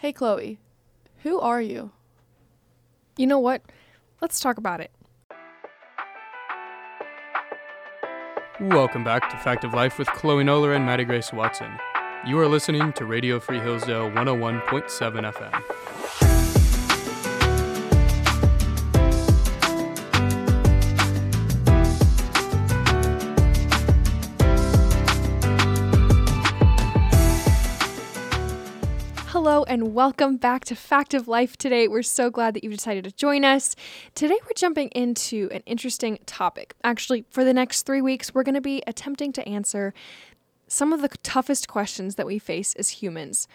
Hey, Chloe, who are you? You know what? Let's talk about it. Welcome back to Fact of Life with Chloe Noller and Mattie Grace Watson. You are listening to Radio Free Hillsdale 101.7 FM. And welcome back to Fact of Life today. We're so glad that you've decided to join us. Today we're jumping into an interesting topic. Actually, for the next three weeks, we're going to be attempting to answer some of the toughest questions that we face as humans.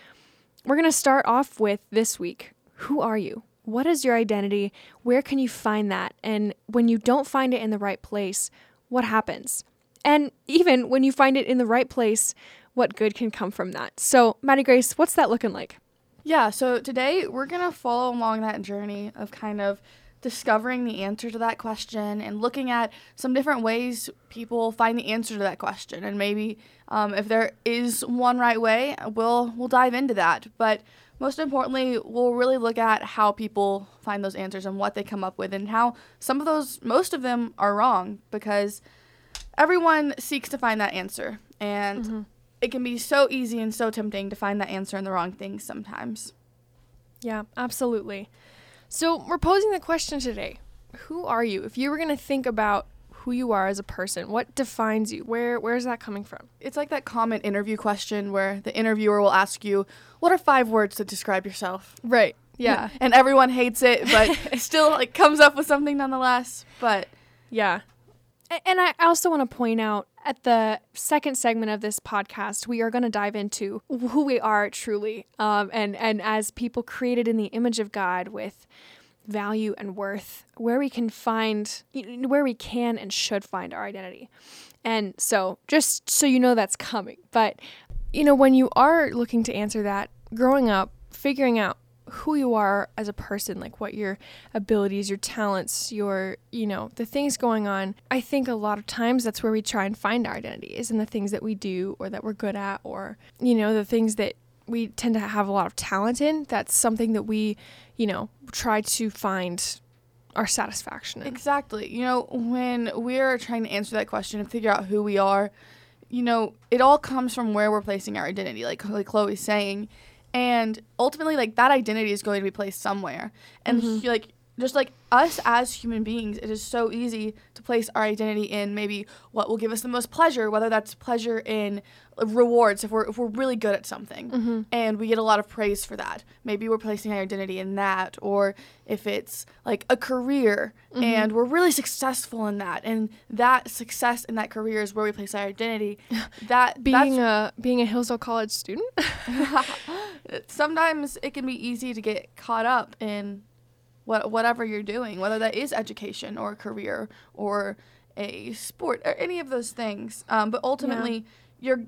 We're going to start off with this week Who are you? What is your identity? Where can you find that? And when you don't find it in the right place, what happens? And even when you find it in the right place, what good can come from that? So, Mattie Grace, what's that looking like? Yeah, so today we're going to follow along that journey of kind of discovering the answer to that question and looking at some different ways people find the answer to that question. And maybe um, if there is one right way, we'll we'll dive into that. But most importantly, we'll really look at how people find those answers and what they come up with, and how some of those, most of them, are wrong because everyone seeks to find that answer, and it can be so easy and so tempting to find that answer in the wrong things sometimes. Yeah, absolutely. So, we're posing the question today Who are you? If you were going to think about who you are as a person, what defines you? Where Where's that coming from? It's like that common interview question where the interviewer will ask you, What are five words to describe yourself? Right. Yeah. And everyone hates it, but it still like comes up with something nonetheless. But Yeah. And I also want to point out at the second segment of this podcast, we are going to dive into who we are truly, um, and and as people created in the image of God with value and worth, where we can find, where we can and should find our identity. And so, just so you know, that's coming. But you know, when you are looking to answer that, growing up, figuring out who you are as a person, like what your abilities, your talents, your, you know, the things going on. I think a lot of times that's where we try and find our identity is in the things that we do or that we're good at or, you know, the things that we tend to have a lot of talent in. That's something that we, you know, try to find our satisfaction in. exactly, you know, when we're trying to answer that question and figure out who we are, you know, it all comes from where we're placing our identity, like, like Chloe's saying. And ultimately, like, that identity is going to be placed somewhere. And, mm-hmm. he- like, just like us as human beings, it is so easy to place our identity in maybe what will give us the most pleasure, whether that's pleasure in rewards if we're if we're really good at something mm-hmm. and we get a lot of praise for that. Maybe we're placing our identity in that, or if it's like a career mm-hmm. and we're really successful in that, and that success in that career is where we place our identity. That being a being a Hillsdale College student. sometimes it can be easy to get caught up in what whatever you're doing, whether that is education or a career or a sport or any of those things. Um, but ultimately, you're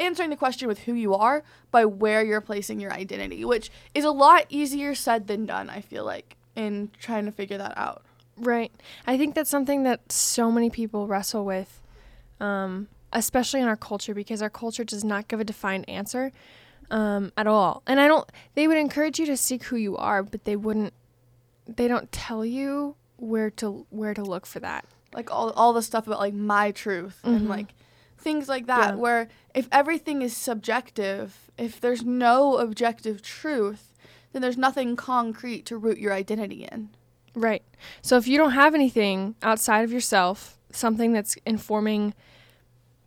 answering the question with who you are by where you're placing your identity, which is a lot easier said than done. I feel like in trying to figure that out. Right. I think that's something that so many people wrestle with, um, especially in our culture, because our culture does not give a defined answer um, at all. And I don't, they would encourage you to seek who you are, but they wouldn't, they don't tell you where to where to look for that. like all all the stuff about like my truth and Mhm. like things like that Yeah. where if everything is subjective if there's no objective truth then there's nothing concrete to root your identity in Right. So if you don't have anything outside of yourself, something that's informing,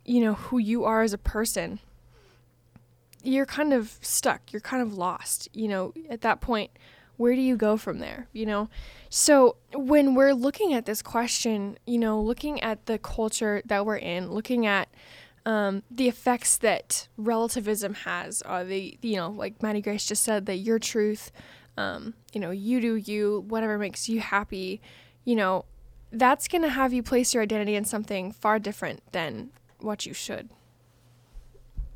you know, who you are as a person, you're kind of stuck. You're kind of lost. You know, at that point, where do you go from there? You know? So when we're looking at this question, you know, looking at the culture that we're in, looking at um, the effects that relativism has, uh, the you know, like Mattie Grace just said, that your truth, um, you know, you do you, whatever makes you happy, you know, that's gonna have you place your identity in something far different than what you should.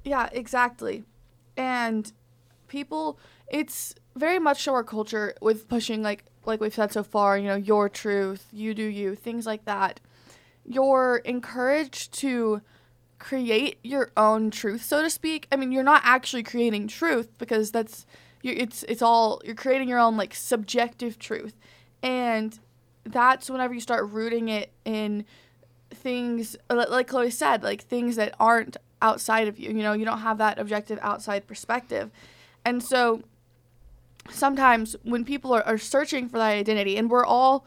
yeah exactly and people it's very much so our culture with pushing like like we've said so far you know your truth you do you things like that. You're encouraged to create your own truth so to speak. I mean you're not actually creating truth because that's you it's it's all you're creating your own like subjective truth. And that's whenever you start rooting it in things li- like chloe said like things that aren't outside of you you know you don't have that objective outside perspective. And so sometimes when people are, are searching for that identity and we're all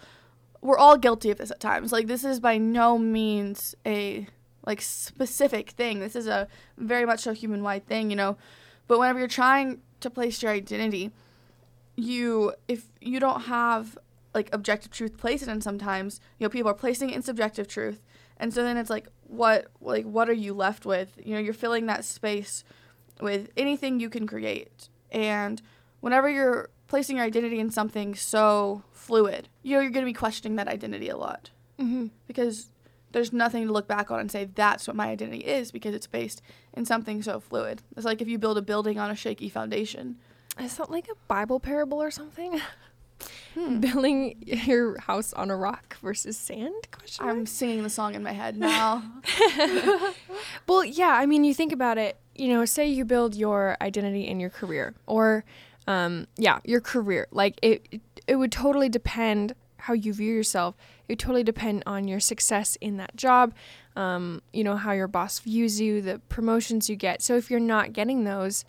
we're all guilty of this at times. Like this is by no means a like specific thing. This is a very much so human wide thing you know? But whenever you're trying to place your identity you if you don't have like objective truth placed in sometimes you know people are placing it in subjective truth. And so then it's like what like what are you left with? You know you're filling that space with anything you can create. And whenever you're placing your identity in something so fluid you know you're going to be questioning that identity a lot Mm-hmm. because there's nothing to look back on and say that's what my identity is because it's based in something so fluid it's like if you build a building on a shaky foundation Is that like a Bible parable or something? Hmm. Building your house on a rock versus sand? Question i'm singing the song in my head now Well, yeah. I mean, you think about it. You know, say you build your identity in your career, or um, yeah, your career. Like it, it, would totally depend how you view yourself. It would totally depend on your success in that job. Um, you know how your boss views you, the promotions you get. So if you're not getting those,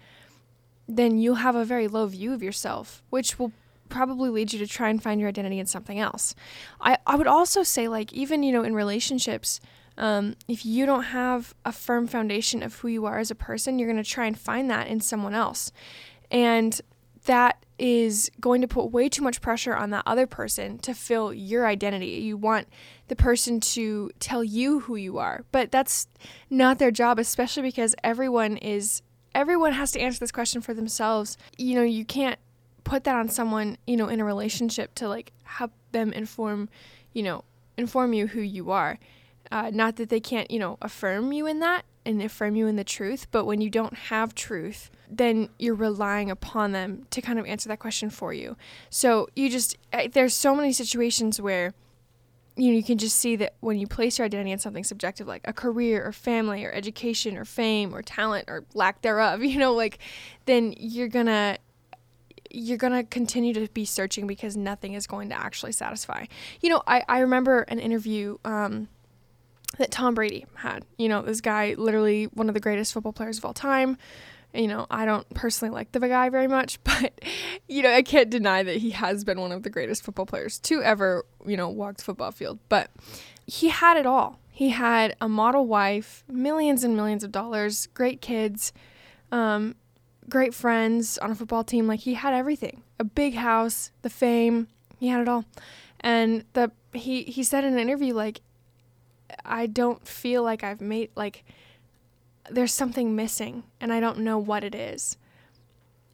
then you'll have a very low view of yourself, which will probably lead you to try and find your identity in something else. I, I would also say, like, even, you know, in relationships, um, if you don't have a firm foundation of who you are as a person, you're going to try and find that in someone else. And that is going to put way too much pressure on that other person to fill your identity. You want the person to tell you who you are, but that's not their job, especially because everyone is everyone has to answer this question for themselves. You know, you can't put that on someone, you know, in a relationship to like help them inform, you know, inform you who you are. Uh, not that they can't, you know, affirm you in that and affirm you in the truth, but when you don't have truth, then you're relying upon them to kind of answer that question for you. So you just, there's so many situations where, you know, you can just see that when you place your identity in something subjective, like a career or family or education or fame or talent or lack thereof, you know, like, then you're gonna, you're gonna continue to be searching because nothing is going to actually satisfy. You know, I, I remember an interview, um, that Tom Brady had. You know, this guy, literally one of the greatest football players of all time. You know, I don't personally like the guy very much, but, you know, I can't deny that he has been one of the greatest football players to ever, you know, walk the football field. But he had it all. He had a model wife, millions and millions of dollars, great kids, um, great friends on a football team. Like, he had everything a big house, the fame, he had it all. And the he, he said in an interview, like, I don't feel like I've made like there's something missing and I don't know what it is.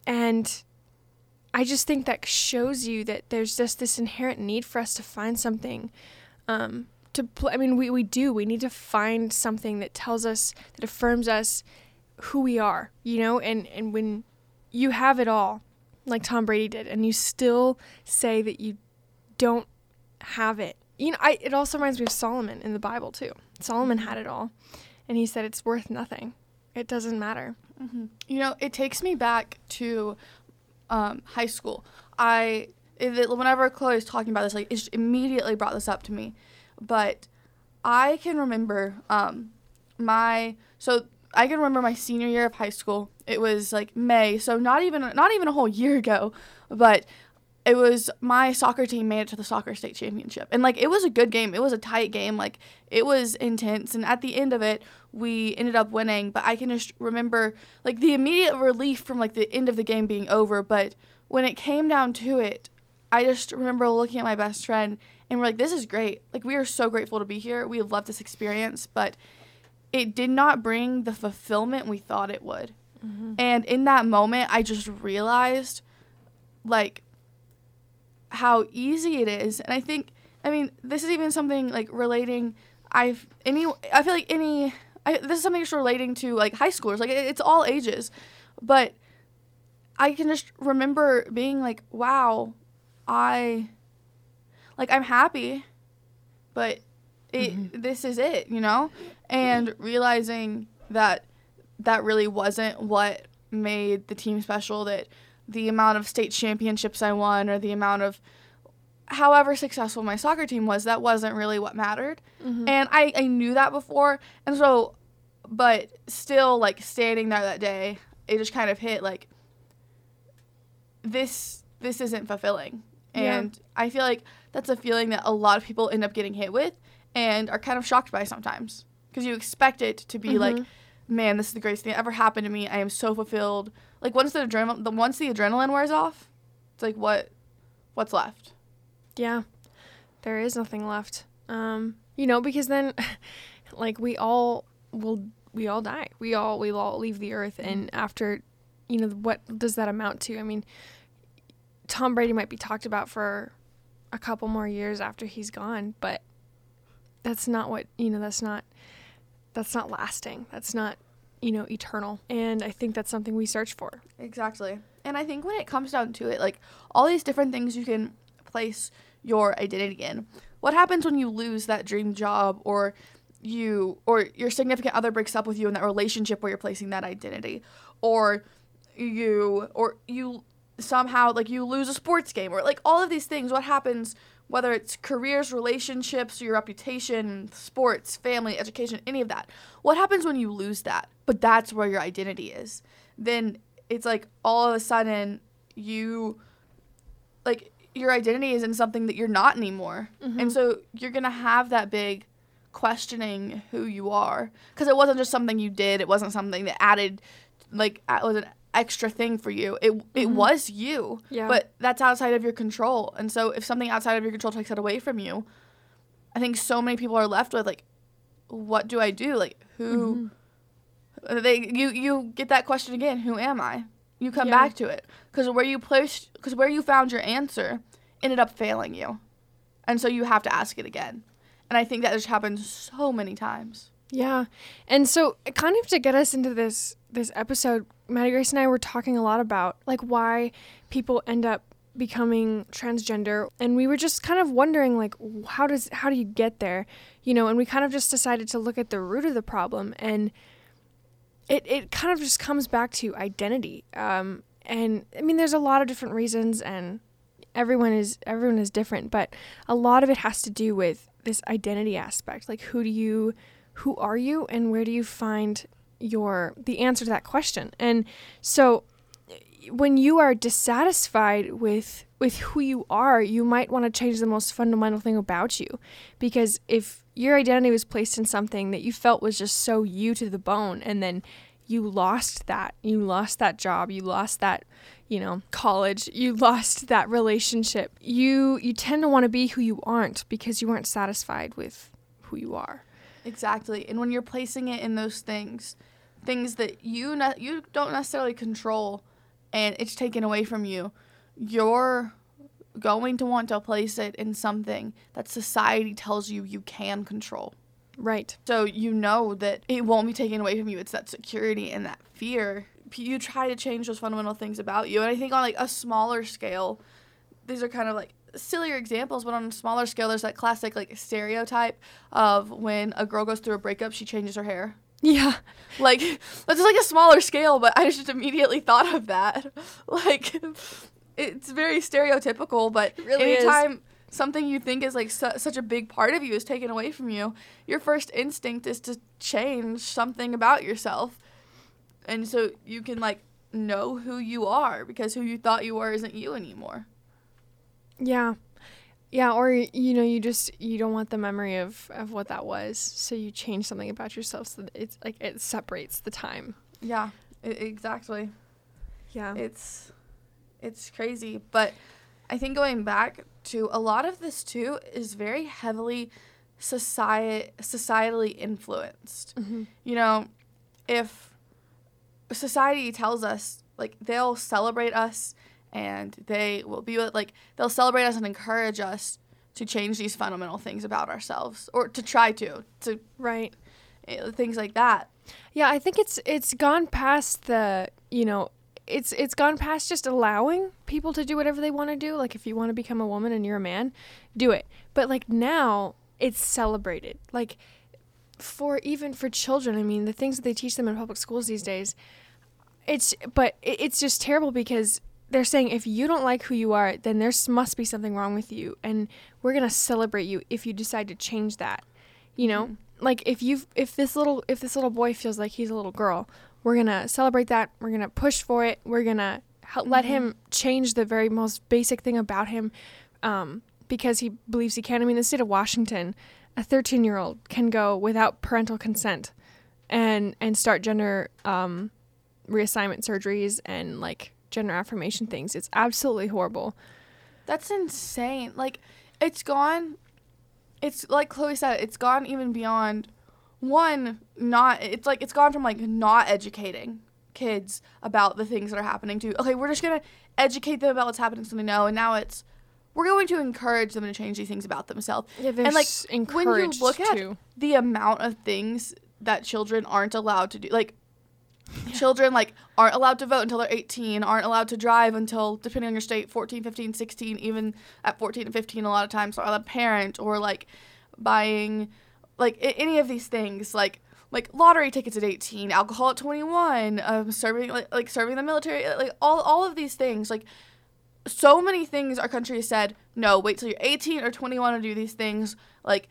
And I just think that shows you that there's just this inherent need for us to find something um, to pl- I mean we, we do we need to find something that tells us that affirms us who we are you know and and when you have it all like Tom Brady did and you still say that you don't have it you know, I it also reminds me of Solomon in the Bible too. Solomon had it all, and he said it's worth nothing. It doesn't matter. Mm-hmm. You know, it takes me back to um, high school. I it, whenever Chloe was talking about this, like it immediately brought this up to me. But I can remember um, my so I can remember my senior year of high school. It was like May, so not even not even a whole year ago, but it was my soccer team made it to the soccer state championship. And like it was a good game. It was a tight game. Like it was intense. And at the end of it we ended up winning. But i can just remember like the immediate relief from like the end of the game being over. But when it came down to it i just remember looking at my best friend and we're like this is great. Like we are so grateful to be here. We love this experience. But it did not bring the fulfillment we thought it would. Mm-hmm. and in that moment i just realized like how easy it is. And i think i mean this is even something like relating i've any i feel like any I, this is something just relating to like high schoolers. Like it, it's all ages. But i can just remember being like wow i like i'm happy but it mm-hmm. this is it you know? And realizing that that really wasn't what made the team special that the amount of state championships I won or the amount of however successful my soccer team was, that wasn't really what mattered. Mhm. And I, I knew that before. And so, but still, like standing there that day, it just kind of hit like, this this isn't fulfilling. Yeah. And I feel like that's a feeling that a lot of people end up getting hit with and are kind of shocked by sometimes. Because you expect it to be like, Mhm. man, this is the greatest thing that ever happened to me. I am so fulfilled. Like once the adrenaline, the once the adrenaline wears off, it's like what, what's left? Yeah. There is nothing left. Um, you know, because then like we all will we all die. We all we all leave the earth and after you know, what does that amount to? I mean, Tom Brady might be talked about for a couple more years after he's gone, but that's not what, you know, that's not that's not lasting. That's not, you know, eternal. And I think that's something we search for. Exactly. And I think when it comes down to it, like all these different things you can place your identity in. What happens when you lose that dream job or you or your significant other breaks up with you in that relationship where you're placing that identity or you or you somehow like you lose a sports game or like all of these things what happens whether it's careers relationships your reputation sports family education any of that. What happens when you lose that? But that's where your identity is. Then it's like all of a sudden you like your identity is in something that you're not anymore. And mm-hmm. so you're gonna have that big questioning who you are. Because it wasn't just something you did. It wasn't something that added like it was an extra thing for you it, it Mhm. was you Yeah. but that's outside of your control and so if something outside of your control takes that away from you i think so many people are left with like what do i do like who Mm-hmm. they you you get that question again who am i you come Yeah. back to it because where you placed because where you found your answer ended up failing you and so you have to ask it again and i think that just happens so many times Yeah. And so kind of to get us into this this episode, Mattie Grace and I were talking a lot about like why people end up becoming transgender and we were just kind of wondering like how does how do you get there? You know, and we kind of just decided to look at the root of the problem and it it kind of just comes back to identity. Um and I mean there's a lot of different reasons and everyone is everyone is different, but a lot of it has to do with this identity aspect. Like who do you who are you and where do you find your the answer to that question. And so when you are dissatisfied with with who you are you might want to change the most fundamental thing about you. Because if your identity was placed in something that you felt was just so you to the bone and then you lost that you lost that job you lost that you know college you lost that relationship you you tend to want to be who you aren't because you aren't satisfied with who you are exactly and when you're placing it in those things things that you ne- you don't necessarily control and it's taken away from you you're going to want to place it in something that society tells you you can control right So you know that it won't be taken away from you. It's that security and that fear. You try to change those fundamental things about you. And I think on like a smaller scale, these are kind of like sillier examples, but on a smaller scale, there's that classic like stereotype of when a girl goes through a breakup, she changes her hair. yeah Like that's like a smaller scale, but I just immediately thought of that. Like it's very stereotypical, but really is. anytime something you think is like su- such a big part of you is taken away from you, your first instinct is to change something about yourself. And so you can like know who you are because who you thought you were isn't you anymore. Yeah. Yeah, or you know, you just you don't want the memory of of what that was, so you change something about yourself so that it's like it separates the time. Yeah, exactly. Yeah. it's it's crazy but i think going back to a lot of this too is very heavily society societally influenced hmm you know if society tells us like they'll celebrate us and they will be with- like they'll celebrate us and encourage us to change these fundamental things about ourselves or to try to to Right. eh, things like that Yeah, I think it's it's gone past the you know it's it's gone past just allowing people to do whatever they want to do. Like if you want to become a woman and you're a man, do it. But like now it's celebrated. Like for even for children, I mean the things that they teach them in public schools these days. It's but it, it's just terrible because they're saying if you don't like who you are, then there must be something wrong with you, and we're gonna celebrate you if you decide to change that. You know, Mm-hmm. like if you if this little if this little boy feels like he's a little girl, we're gonna celebrate that. We're gonna push for it. We're gonna help, let Mhm. him change the very most basic thing about him, um, because he believes he can. I mean, the state of Washington, a 13 year old can go without parental consent, and and start gender um, reassignment surgeries and like gender affirmation things. It's absolutely horrible. That's insane. Like, it's gone. It's like Chloe said. It's gone even beyond one. Not. It's like it's gone from like not educating kids about the things that are happening to. Okay, we're just gonna educate them about what's happening so they know, and now it's we're going to encourage them to change these things about themselves. Yeah, and like encouraged when you look at to. the amount of things that children aren't allowed to do, like children like aren't allowed to vote until they're 18 aren't allowed to drive until depending on your state 14 15 16 even at 14 and 15 a lot of times are a parent or like buying like I- any of these things like like lottery tickets at 18 alcohol at 21 um, serving like, like serving the military like all, all of these things like so many things our country has said no wait till you're 18 or 21 to do these things like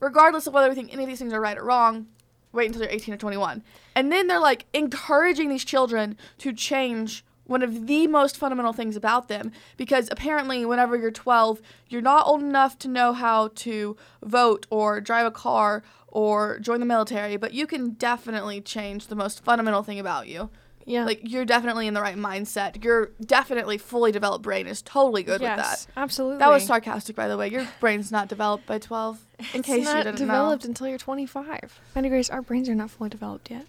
regardless of whether we think any of these things are right or wrong wait until you're 18 or 21 and then they're like encouraging these children to change one of the most fundamental things about them because apparently whenever you're 12 you're not old enough to know how to vote or drive a car or join the military but you can definitely change the most fundamental thing about you Yeah. like you're definitely in the right mindset your definitely fully developed brain is totally good yes, with that Absolutely. that was sarcastic by the way your brain's not developed by 12 in it's case not you didn't developed know until you're 25. Mattie Grace, our brains are not fully developed yet.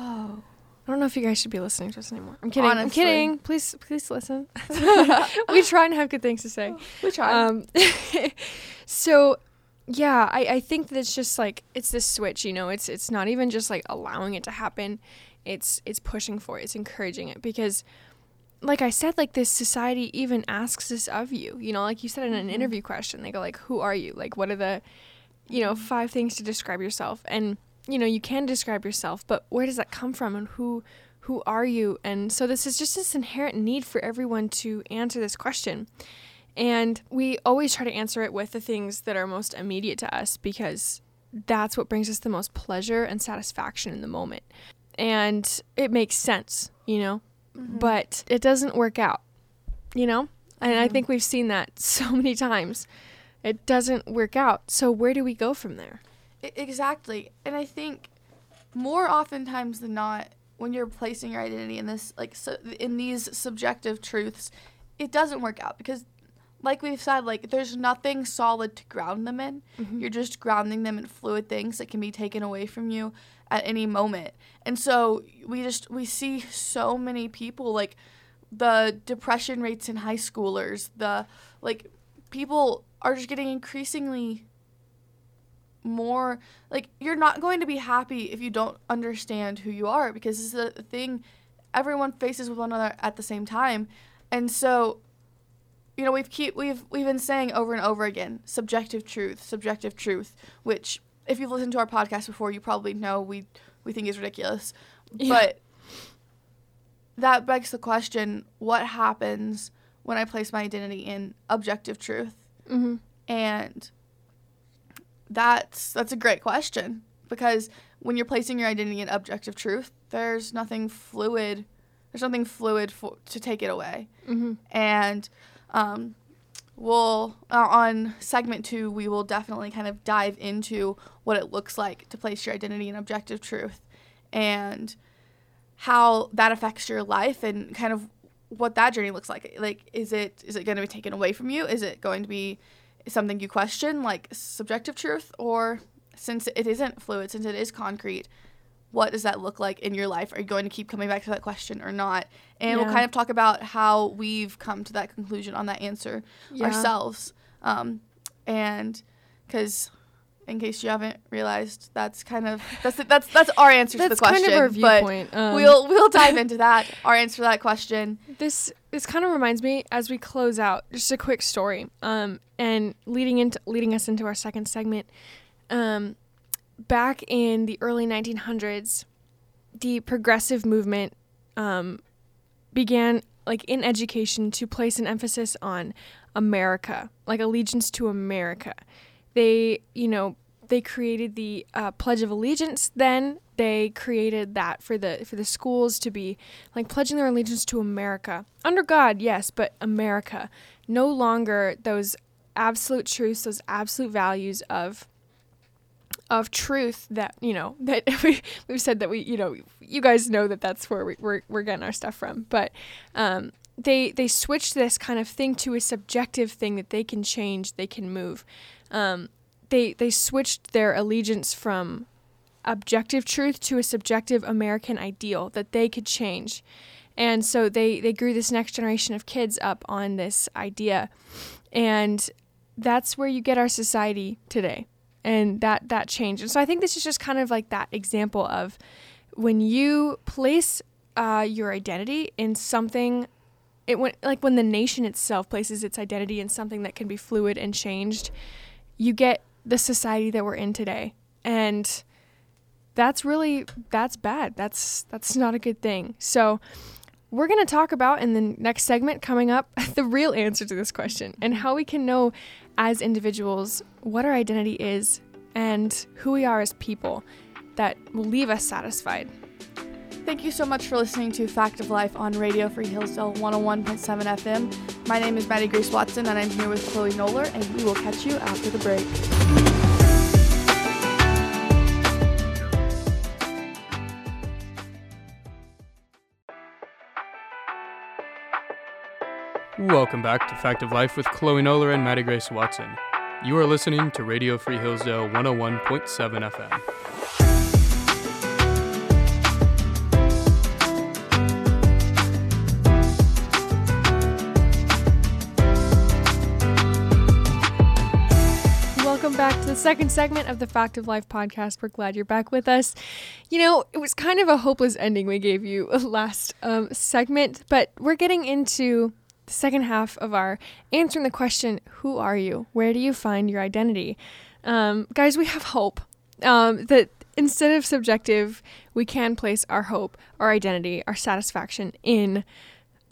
Whoa I don't know if you guys should be listening to us anymore. I'm kidding. I'm kidding. Please, please listen. we try and have good things to say. we try. Um, so yeah, I, I think that it's just like it's this switch, you know, it's it's not even just like allowing it to happen. It's it's pushing for it, it's encouraging it because like I said, like this society even asks this of you. You know, like you said in an Mhm. interview question, they go like, Who are you? Like what are the you know, five things to describe yourself. And, you know, you can describe yourself, but where does that come from and who who are you? And so this is just this inherent need for everyone to answer this question. And we always try to answer it with the things that are most immediate to us because that's what brings us the most pleasure and satisfaction in the moment. And it makes sense, you know, Mhm. but it doesn't work out, you know? And I Mhm. think we've seen that so many times. It doesn't work out. So where do we go from there? Exactly. And i think more oftentimes than not when you're placing your identity in this like so, in these subjective truths it doesn't work out because like we've said like there's nothing solid to ground them in. Mm-hmm. you're just grounding them in fluid things that can be taken away from you at any moment. And so we just we see so many people like the depression rates in high schoolers the like people are just getting increasingly more like you're not going to be happy if you don't understand who you are because this is a thing everyone faces with one another at the same time and so you know we've keep we've we've been saying over and over again subjective truth subjective truth which if you've listened to our podcast before you probably know we we think is ridiculous Yeah. but that begs the question what happens when i place my identity in objective truth Mm-hmm. and that's that's a great question because when you're placing your identity in objective truth, there's nothing fluid. There's nothing fluid for, to take it away. Mm-hmm. And um, we'll uh, on segment two, we will definitely kind of dive into what it looks like to place your identity in objective truth, and how that affects your life, and kind of what that journey looks like. Like, is it is it going to be taken away from you? Is it going to be something you question, like subjective truth, or since it isn't fluid, since it is concrete, what does that look like in your life? Are you going to keep coming back to that question or not? And we'll kind of talk about how we've come to that conclusion on that answer Yeah. ourselves. Um, and because, in case you haven't realized, that's kind of that's that's that's our answer That's to the question. kind of our but viewpoint. Um, we'll we'll dive into that. Our answer to that question. This this kind of reminds me as we close out just a quick story. Um, and leading into leading us into our second segment. Um, back in the early 1900s, the progressive movement um, began like in education to place an emphasis on America, like allegiance to America. They, you know, they created the uh, Pledge of Allegiance. Then they created that for the for the schools to be like pledging their allegiance to America under God, yes, but America. No longer those absolute truths, those absolute values of of truth that you know that we we've said that we you know you guys know that that's where we, we're we're getting our stuff from, but um, they they switched this kind of thing to a subjective thing that they can change, they can move. Um, they they switched their allegiance from objective truth to a subjective American ideal that they could change. And so they, they grew this next generation of kids up on this idea. And that's where you get our society today. And that that changed. And so I think this is just kind of like that example of when you place uh, your identity in something it went like when the nation itself places its identity in something that can be fluid and changed, you get the society that we're in today. And that's really that's bad. That's that's not a good thing. So we're going to talk about in the next segment coming up the real answer to this question and how we can know as individuals what our identity is and who we are as people that will leave us satisfied. Thank you so much for listening to Fact of Life on Radio Free Hillsdale 101.7 FM. My name is Mattie Grace Watson, and I'm here with Chloe Noller, and we will catch you after the break. Welcome back to Fact of Life with Chloe Noller and Mattie Grace Watson. You are listening to Radio Free Hillsdale 101.7 FM. The second segment of the Fact of Life podcast. We're glad you're back with us. You know, it was kind of a hopeless ending we gave you last um, segment, but we're getting into the second half of our answering the question Who are you? Where do you find your identity? Um, guys, we have hope um, that instead of subjective, we can place our hope, our identity, our satisfaction in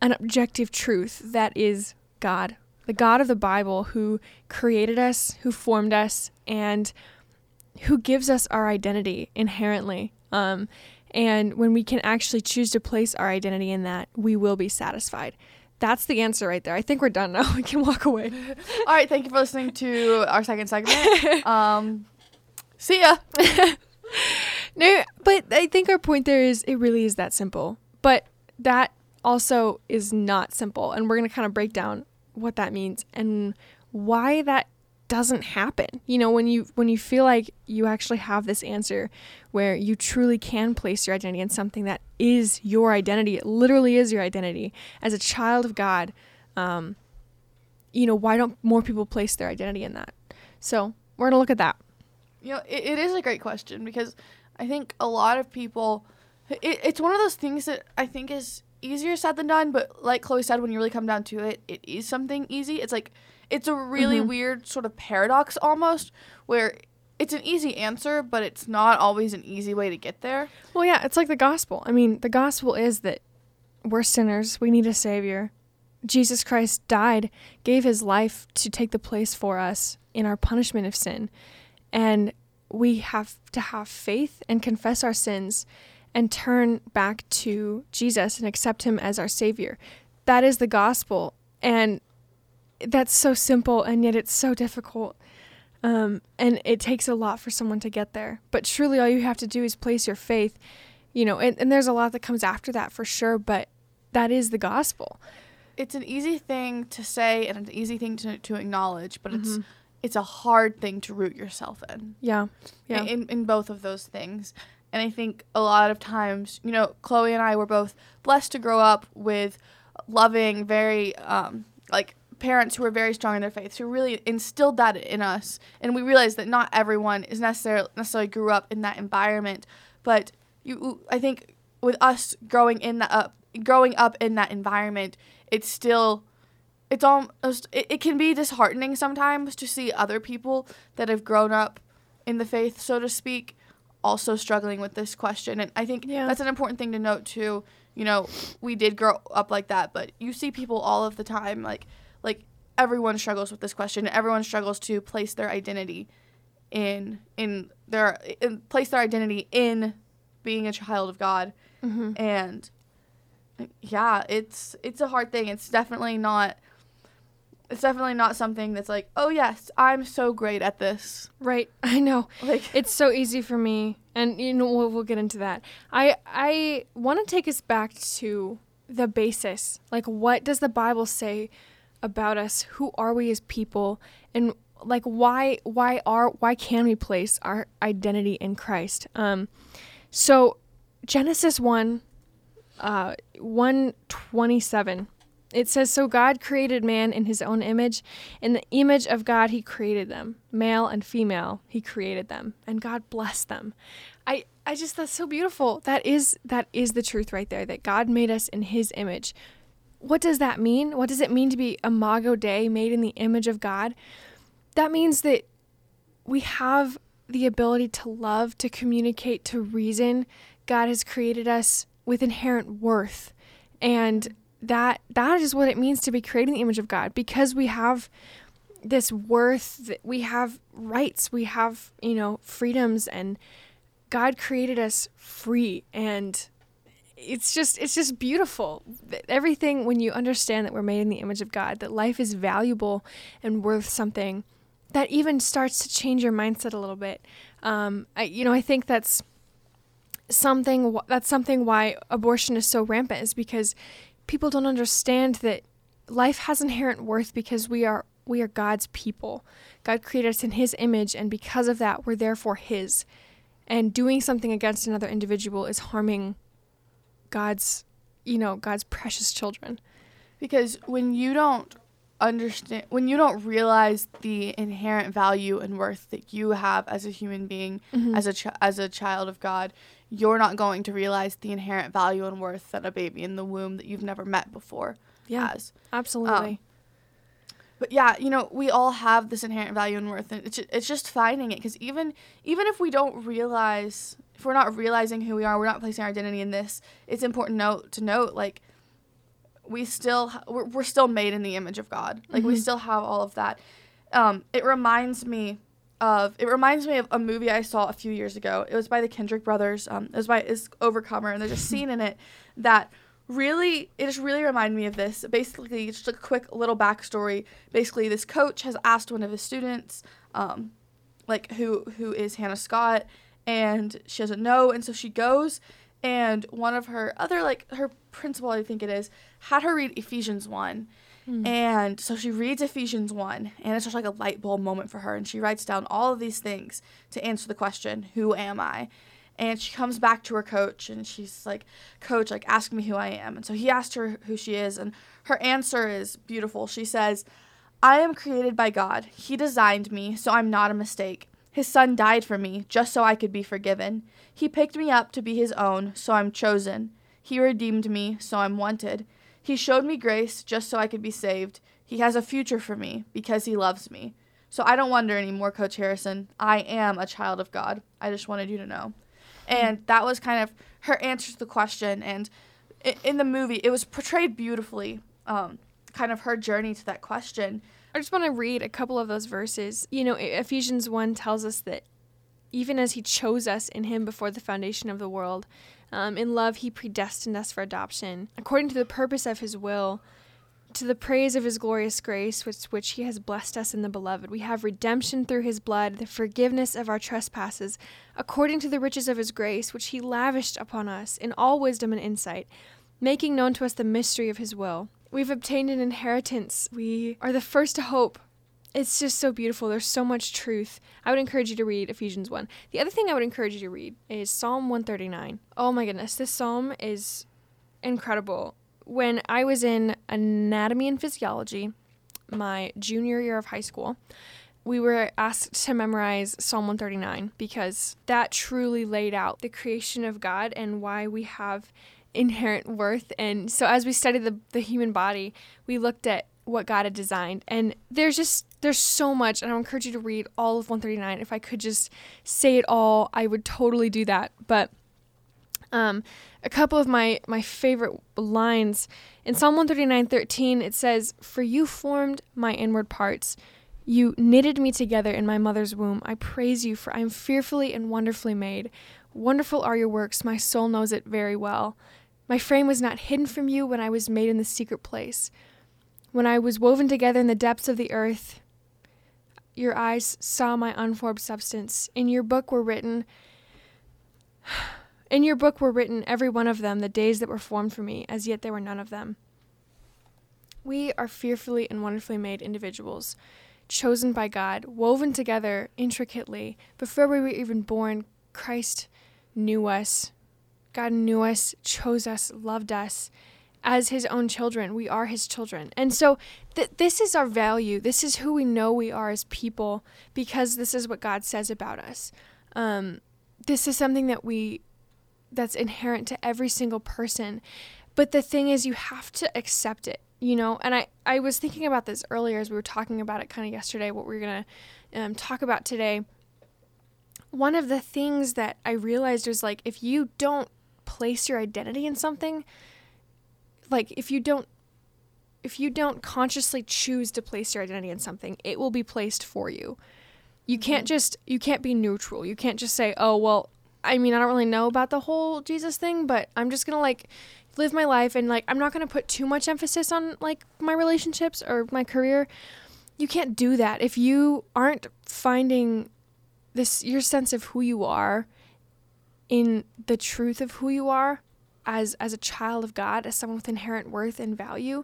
an objective truth that is God, the God of the Bible who created us, who formed us, and who gives us our identity inherently. Um, and when we can actually choose to place our identity in that, we will be satisfied. That's the answer right there. I think we're done now. We can walk away. All right, thank you for listening to our second segment. Um, see ya. No, but I think our point there is it really is that simple. But that also is not simple. And we're going to kind of break down what that means and why that doesn't happen. You know, when you when you feel like you actually have this answer where you truly can place your identity in something that is your identity, it literally is your identity as a child of God. Um, you know, why don't more people place their identity in that? So we're gonna look at that. You know, it, it is a great question because I think a lot of people, it, it's one of those things that I think is easier said than done. But like Chloe said, when you really come down to it, it is something easy. It's like, it's a really Mhm. weird sort of paradox almost where it's an easy answer, but it's not always an easy way to get there. Well, yeah, it's like the gospel. I mean, the gospel is that we're sinners, we need a savior. Jesus Christ died, gave his life to take the place for us in our punishment of sin. And we have to have faith and confess our sins and turn back to Jesus and accept him as our savior. That is the gospel. And that's so simple and yet it's so difficult. Um, and it takes a lot for someone to get there. But truly, all you have to do is place your faith, you know, and, and there's a lot that comes after that for sure, but that is the gospel. It's an easy thing to say and an easy thing to, to acknowledge, but it's Mhm. it's a hard thing to root yourself in. Yeah. Yeah. in, in both of those things. And I think a lot of times, you know, Chloe and I were both blessed to grow up with loving, very, um, like, parents who were very strong in their faith, who really instilled that in us. And we realized that not everyone is necessarily necessarily grew up in that environment, but you, I think, with us growing in that up, growing up in that environment, it's still it's almost it, it can be disheartening sometimes to see other people that have grown up in the faith so to speak also struggling with this question and i think Yeah. that's an important thing to note too you know, we did grow up like that, but you see people all of the time like like everyone struggles with this question. Everyone struggles to place their identity in in their in, place their identity in being a child of God. Mm-hmm. And yeah, it's it's a hard thing. It's definitely not it's definitely not something that's like, "Oh yes, I'm so great at this." Right. I know. Like It's so easy for me, and you know we'll, we'll get into that. I I want to take us back to the basis. Like, what does the Bible say about us? Who are we as people? And like, why why are why can we place our identity in Christ? Um, so Genesis one, uh, one twenty seven. It says, So God created man in his own image. In the image of God, he created them. Male and female, he created them. And God blessed them. I, I just, that's so beautiful. That is, that is the truth right there, that God made us in his image. What does that mean? What does it mean to be imago Dei, made in the image of God? That means that we have the ability to love, to communicate, to reason. God has created us with inherent worth. And that that is what it means to be creating the image of God because we have this worth we have rights we have you know freedoms and God created us free and it's just it's just beautiful everything when you understand that we're made in the image of God that life is valuable and worth something that even starts to change your mindset a little bit. Um, I, you know I think that's something that's something why abortion is so rampant is because people don't understand that life has inherent worth because we are we are God's people. God created us in his image and because of that we're therefore his. And doing something against another individual is harming God's you know, God's precious children. Because when you don't understand when you don't realize the inherent value and worth that you have as a human being, Mhm. as a ch- as a child of God, you're not going to realize the inherent value and worth that a baby in the womb that you've never met before Yeah, has. absolutely. But yeah, you know, we all have this inherent value and worth, and it's it's just finding it. Because even even if we don't realize, if we're not realizing who we are, we're not placing our identity in this. It's important note to note like we still we're, we're still made in the image of God. Like we Mhm. still have all of that. Um, it reminds me of it reminds me of a movie I saw a few years ago. It was by the Kendrick brothers. Um, it was by is Overcomer, and there's a scene in it that really it just really reminded me of this. Basically, just a quick little backstory. Basically, this coach has asked one of his students, um, like who who is Hannah Scott, and she doesn't know, and so she goes, and one of her other like her principal, I think it is, had her read Ephesians one. Mm. And so she reads Ephesians 1, and it's just like a light bulb moment for her. And she writes down all of these things to answer the question, Who am I? And she comes back to her coach, and she's like, Coach, like, ask me who I am. And so he asked her who she is, and her answer is beautiful. She says, I am created by God. He designed me, so I'm not a mistake. His son died for me, just so I could be forgiven. He picked me up to be his own, so I'm chosen. He redeemed me, so I'm wanted. He showed me grace just so I could be saved. He has a future for me because he loves me. So I don't wonder anymore, Coach Harrison. I am a child of God. I just wanted you to know. And that was kind of her answer to the question. And in the movie, it was portrayed beautifully, um, kind of her journey to that question. I just want to read a couple of those verses. You know, Ephesians 1 tells us that even as he chose us in him before the foundation of the world, um, in love he predestined us for adoption, according to the purpose of his will, to the praise of his glorious grace, with which he has blessed us in the beloved. We have redemption through his blood, the forgiveness of our trespasses, according to the riches of his grace, which he lavished upon us in all wisdom and insight, making known to us the mystery of his will. We've obtained an inheritance. We are the first to hope. It's just so beautiful. There's so much truth. I would encourage you to read Ephesians 1. The other thing I would encourage you to read is Psalm 139. Oh my goodness, this psalm is incredible. When I was in anatomy and physiology, my junior year of high school, we were asked to memorize Psalm 139 because that truly laid out the creation of God and why we have inherent worth. And so as we studied the, the human body, we looked at what God had designed. And there's just there's so much and I encourage you to read all of 139. If I could just say it all, I would totally do that. But Um, a couple of my my favorite lines in Psalm 139:13 it says, "For you formed my inward parts; you knitted me together in my mother's womb. I praise you, for I am fearfully and wonderfully made. Wonderful are your works; my soul knows it very well. My frame was not hidden from you when I was made in the secret place, when I was woven together in the depths of the earth." Your eyes saw my unformed substance. In your book were written in your book were written, every one of them, the days that were formed for me, as yet there were none of them. We are fearfully and wonderfully made individuals, chosen by God, woven together intricately. Before we were even born, Christ knew us. God knew us, chose us, loved us as his own children. We are his children. And so th- this is our value. This is who we know we are as people because this is what God says about us. Um, this is something that we that's inherent to every single person. But the thing is, you have to accept it, you know? And I, I was thinking about this earlier as we were talking about it kind of yesterday, what we are going to um, talk about today. One of the things that I realized was like, if you don't place your identity in something, like if you don't if you don't consciously choose to place your identity in something, it will be placed for you. You mm-hmm. can't just you can't be neutral. You can't just say, "Oh, well, I mean, I don't really know about the whole Jesus thing, but I'm just going to like live my life and like I'm not going to put too much emphasis on like my relationships or my career." You can't do that if you aren't finding this your sense of who you are in the truth of who you are as as a child of God, as someone with inherent worth and value,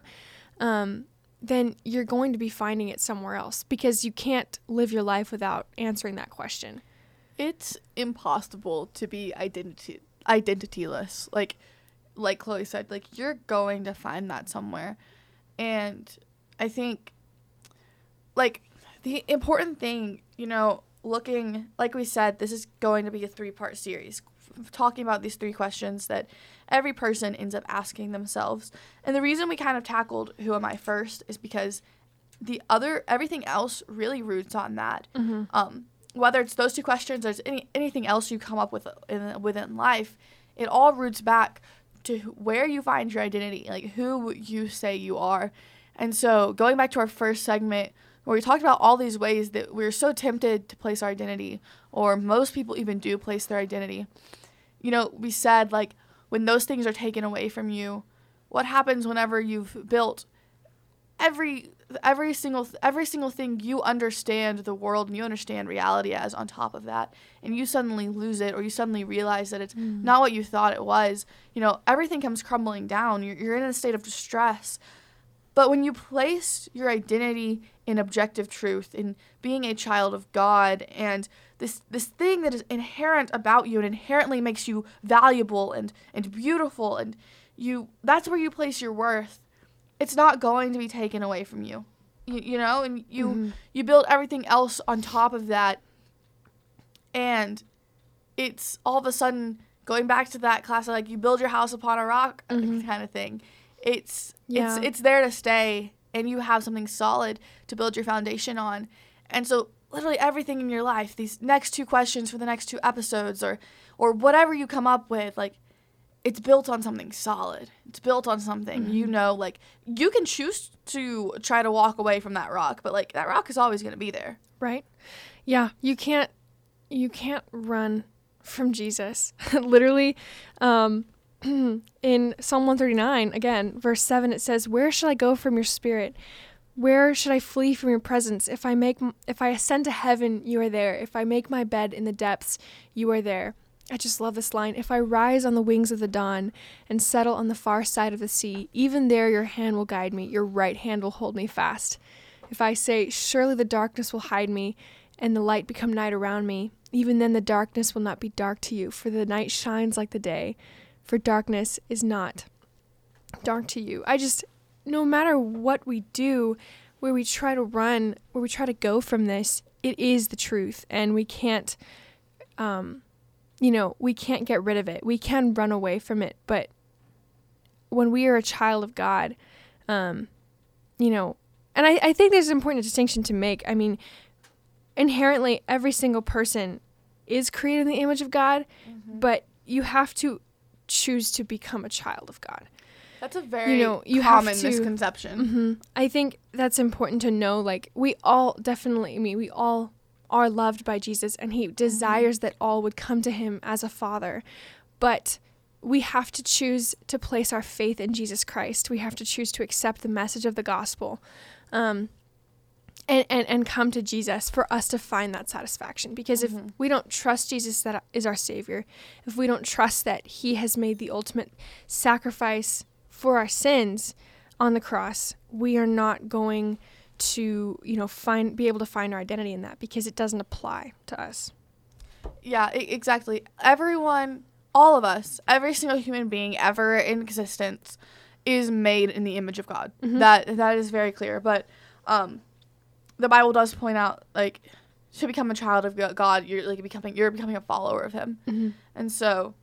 um, then you're going to be finding it somewhere else because you can't live your life without answering that question. It's impossible to be identity identityless. Like like Chloe said, like you're going to find that somewhere. And I think like the important thing, you know, looking like we said, this is going to be a three-part series talking about these three questions that every person ends up asking themselves. And the reason we kind of tackled who am I first is because the other everything else really roots on that. Mm-hmm. Um, whether it's those two questions or any anything else you come up with in, within life, it all roots back to where you find your identity, like who you say you are. And so, going back to our first segment, where we talked about all these ways that we're so tempted to place our identity, or most people even do place their identity. You know, we said like when those things are taken away from you, what happens whenever you've built every every single every single thing you understand the world and you understand reality as on top of that and you suddenly lose it or you suddenly realize that it's mm. not what you thought it was you know everything comes crumbling down you're, you're in a state of distress but when you place your identity in objective truth in being a child of god and this this thing that is inherent about you and inherently makes you valuable and and beautiful and you that's where you place your worth it's not going to be taken away from you you, you know and you mm-hmm. you build everything else on top of that and it's all of a sudden going back to that class of like you build your house upon a rock mm-hmm. kind of thing it's yeah. it's it's there to stay and you have something solid to build your foundation on. And so literally everything in your life these next two questions for the next two episodes or or whatever you come up with like it's built on something solid. It's built on something mm-hmm. you know like you can choose to try to walk away from that rock but like that rock is always going to be there. Right? Yeah you can't you can't run from jesus. Literally um in Psalm 139, again, verse 7, it says, Where shall I go from your spirit? Where should I flee from your presence? If I make if I ascend to heaven, you are there. If I make my bed in the depths, you are there. I just love this line. If I rise on the wings of the dawn and settle on the far side of the sea, even there your hand will guide me, your right hand will hold me fast. If I say, Surely the darkness will hide me, and the light become night around me, even then the darkness will not be dark to you, for the night shines like the day, for darkness is not dark to you. I just no matter what we do, where we try to run, where we try to go from this, it is the truth, and we can't, um, you know, we can't get rid of it. We can run away from it, but when we are a child of God, um, you know, and I, I think there's an important distinction to make. I mean, inherently, every single person is created in the image of God, mm-hmm. but you have to choose to become a child of God. That's a very you know, you have common to- misconception. hmm I think that's important to know. Like, we all definitely, I mean, we all are loved by Jesus, and He desires that all would come to Him as a Father. But we have to choose to place our faith in Jesus Christ. We have to choose to accept the message of the gospel. Um, and, and, and come to Jesus for us to find that satisfaction. Because if we don't trust Jesus that is our Savior, if we don't trust that He has made the ultimate sacrifice for our sins on the cross, we are not going to, you know, find be able to find our identity in that because it doesn't apply to us. Yeah, exactly. Everyone, all of us, every single human being ever in existence is made in the image of God. That that is very clear. But um, the Bible does point out like to become a child of God, you're like becoming you're becoming a follower of Him. And so,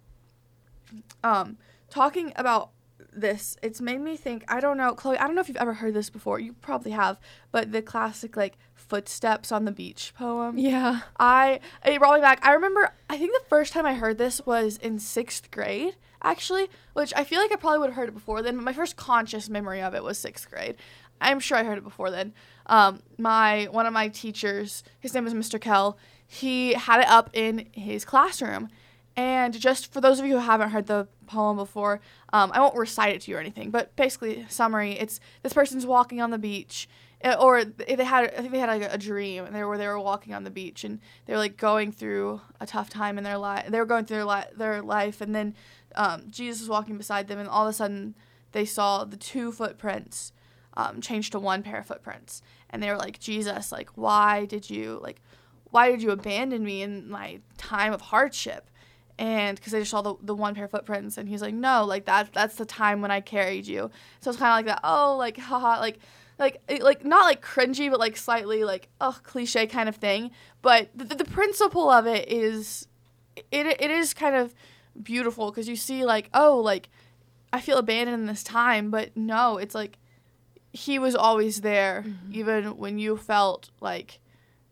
um, talking about this, it's made me think. I don't know, Chloe. I don't know if you've ever heard this before. You probably have, but the classic like footsteps on the beach poem. Yeah. I it brought me back. I remember. I think the first time I heard this was in sixth grade, actually, which I feel like I probably would have heard it before then. But my first conscious memory of it was sixth grade. I'm sure I heard it before then. Um, my one of my teachers, his name is Mr. Kell. He had it up in his classroom, and just for those of you who haven't heard the poem before, um, I won't recite it to you or anything. But basically, summary: it's this person's walking on the beach, uh, or th- they had I think they had like a, a dream, and they were they were walking on the beach, and they were like going through a tough time in their life. They were going through their, li- their life, and then um, Jesus was walking beside them, and all of a sudden they saw the two footprints um, change to one pair of footprints, and they were like, Jesus, like why did you like why did you abandon me in my time of hardship? And because they just saw the, the one pair of footprints, and he's like, no, like that that's the time when I carried you. So it's kind of like that. Oh, like haha, like like like not like cringy, but like slightly like oh cliche kind of thing. But the, the principle of it is it it is kind of beautiful because you see like oh like I feel abandoned in this time, but no, it's like he was always there even when you felt like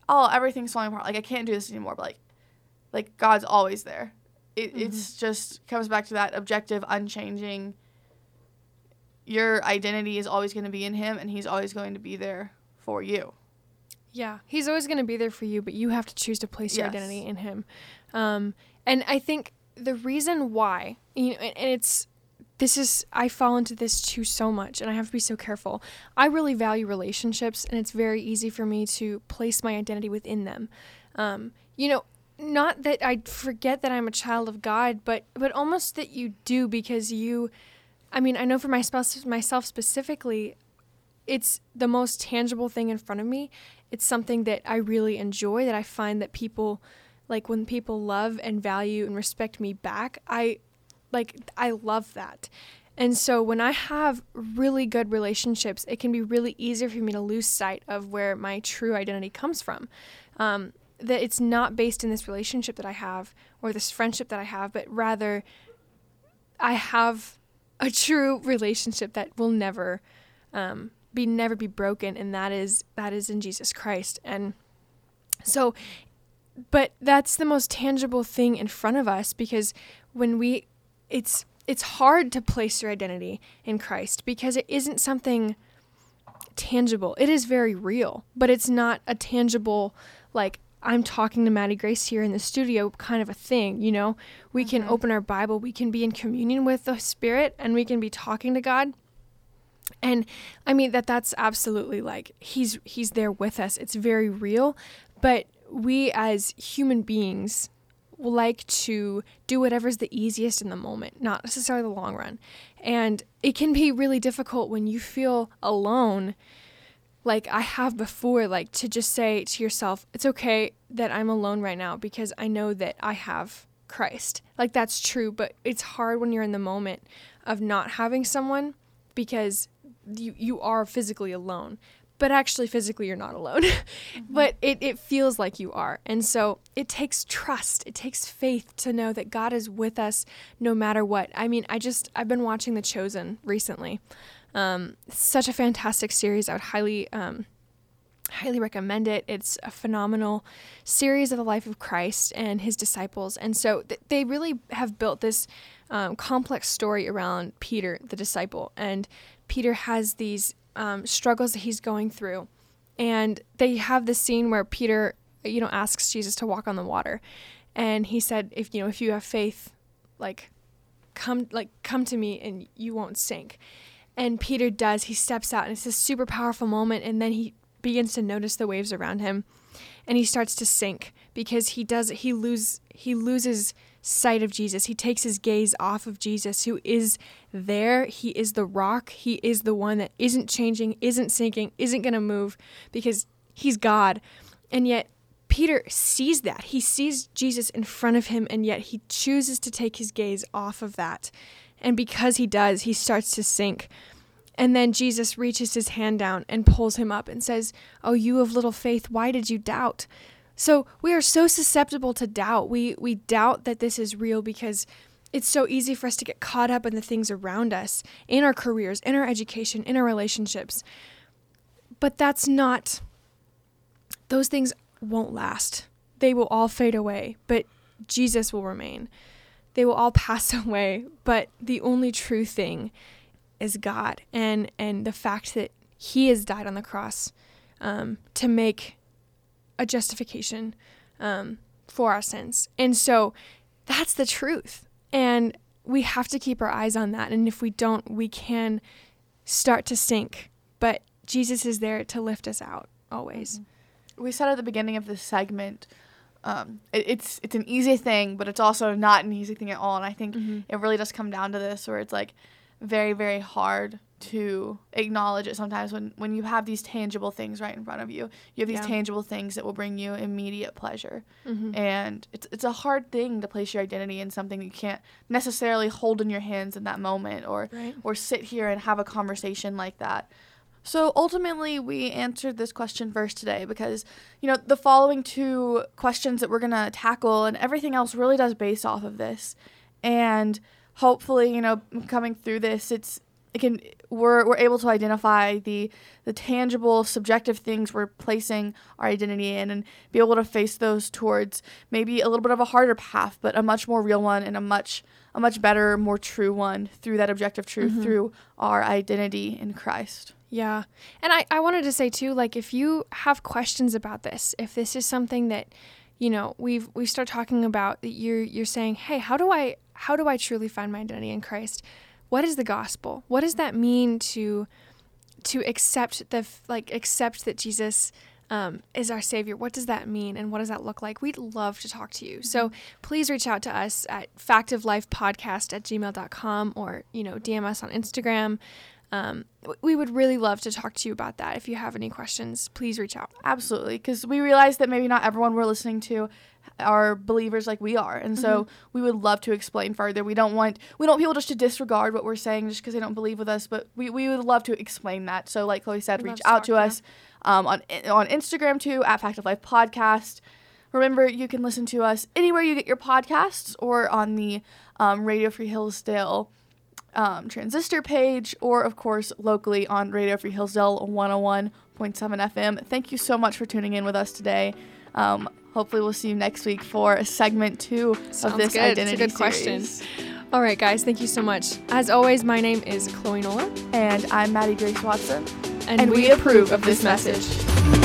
oh everything's falling apart like i can't do this anymore but like like god's always there it, it's just comes back to that objective unchanging your identity is always going to be in him and he's always going to be there for you Yeah, he's always going to be there for you, but you have to choose to place your Yes. identity in him. Um, and I think the reason why, you know, and and it's this is I fall into this too so much, and I have to be so careful. I really value relationships, and it's very easy for me to place my identity within them. Um, you know, not that I forget that I'm a child of God, but but almost that you do because you. I mean, I know for myself, myself specifically, it's the most tangible thing in front of me. It's something that I really enjoy that I find that people like when people love and value and respect me back, I like I love that. And so when I have really good relationships, it can be really easier for me to lose sight of where my true identity comes from. Um, that it's not based in this relationship that I have or this friendship that I have, but rather I have a true relationship that will never um, be never be broken, and that is that is in Jesus Christ. And so, but that's the most tangible thing in front of us because when we, it's it's hard to place your identity in Christ because it isn't something tangible. It is very real, but it's not a tangible like I'm talking to Mattie Grace here in the studio kind of a thing, you know? We can mm-hmm. open our Bible, we can be in communion with the Spirit and we can be talking to God. And I mean that that's absolutely like he's he's there with us. It's very real, but we as human beings like to do whatever's the easiest in the moment, not necessarily the long run. And it can be really difficult when you feel alone like I have before, like to just say to yourself, it's okay that I'm alone right now because I know that I have Christ. Like that's true, but it's hard when you're in the moment of not having someone because you you are physically alone. But actually physically you're not alone. but it, it feels like you are. And so it takes trust. It takes faith to know that God is with us no matter what. I mean, I just I've been watching The Chosen recently. Um, such a fantastic series. I would highly, um, highly recommend it. It's a phenomenal series of the life of Christ and his disciples. And so th- they really have built this um, complex story around Peter, the disciple. And Peter has these um, struggles that he's going through. And they have this scene where Peter, you know, asks Jesus to walk on the water. And he said, if, you know, if you have faith, like, come, like, come to me and you won't sink. And Peter does. He steps out, and it's a super powerful moment. And then he begins to notice the waves around him, and he starts to sink because he does. He lose. He loses sight of Jesus. He takes his gaze off of Jesus, who is there. He is the rock. He is the one that isn't changing, isn't sinking, isn't going to move because he's God. And yet, Peter sees that. He sees Jesus in front of him, and yet he chooses to take his gaze off of that. And because he does, he starts to sink. And then Jesus reaches his hand down and pulls him up and says, Oh, you of little faith, why did you doubt? So we are so susceptible to doubt. We, we doubt that this is real because it's so easy for us to get caught up in the things around us, in our careers, in our education, in our relationships. But that's not, those things won't last. They will all fade away, but Jesus will remain. They will all pass away, but the only true thing is God and and the fact that He has died on the cross um, to make a justification um, for our sins, and so that's the truth, and we have to keep our eyes on that. And if we don't, we can start to sink. But Jesus is there to lift us out always. Mm-hmm. We said at the beginning of this segment um, it, it's it's an easy thing, but it's also not an easy thing at all. And I think mm-hmm. it really does come down to this, where it's like very very hard to acknowledge it sometimes when when you have these tangible things right in front of you you have these yeah. tangible things that will bring you immediate pleasure mm-hmm. and it's it's a hard thing to place your identity in something you can't necessarily hold in your hands in that moment or right. or sit here and have a conversation like that so ultimately we answered this question first today because you know the following two questions that we're going to tackle and everything else really does base off of this and hopefully, you know, coming through this, it's it can we're we're able to identify the the tangible subjective things we're placing our identity in and be able to face those towards maybe a little bit of a harder path but a much more real one and a much a much better more true one through that objective truth mm-hmm. through our identity in christ yeah and I, I wanted to say too like if you have questions about this if this is something that you know we've we start talking about that you're you're saying hey how do i how do I truly find my identity in Christ? What is the gospel? What does that mean to to accept the like accept that Jesus um, is our savior? What does that mean, and what does that look like? We'd love to talk to you. So mm-hmm. please reach out to us at factoflifepodcast at gmail.com or you know DM us on Instagram. Um, we would really love to talk to you about that. If you have any questions, please reach out. Absolutely, because we realize that maybe not everyone we're listening to are believers like we are and so mm-hmm. we would love to explain further we don't want we don't want people just to disregard what we're saying just because they don't believe with us but we, we would love to explain that so like chloe said reach out to, to us um, on on instagram too at fact of life podcast remember you can listen to us anywhere you get your podcasts or on the um, radio free hillsdale um, transistor page or of course locally on radio free hillsdale 101.7 fm thank you so much for tuning in with us today um, hopefully, we'll see you next week for segment two Sounds of this good. identity it's a good series. question. All right, guys, thank you so much. As always, my name is Chloe Noller. And I'm Mattie Grace Watson. And, and we, we approve of this message. message.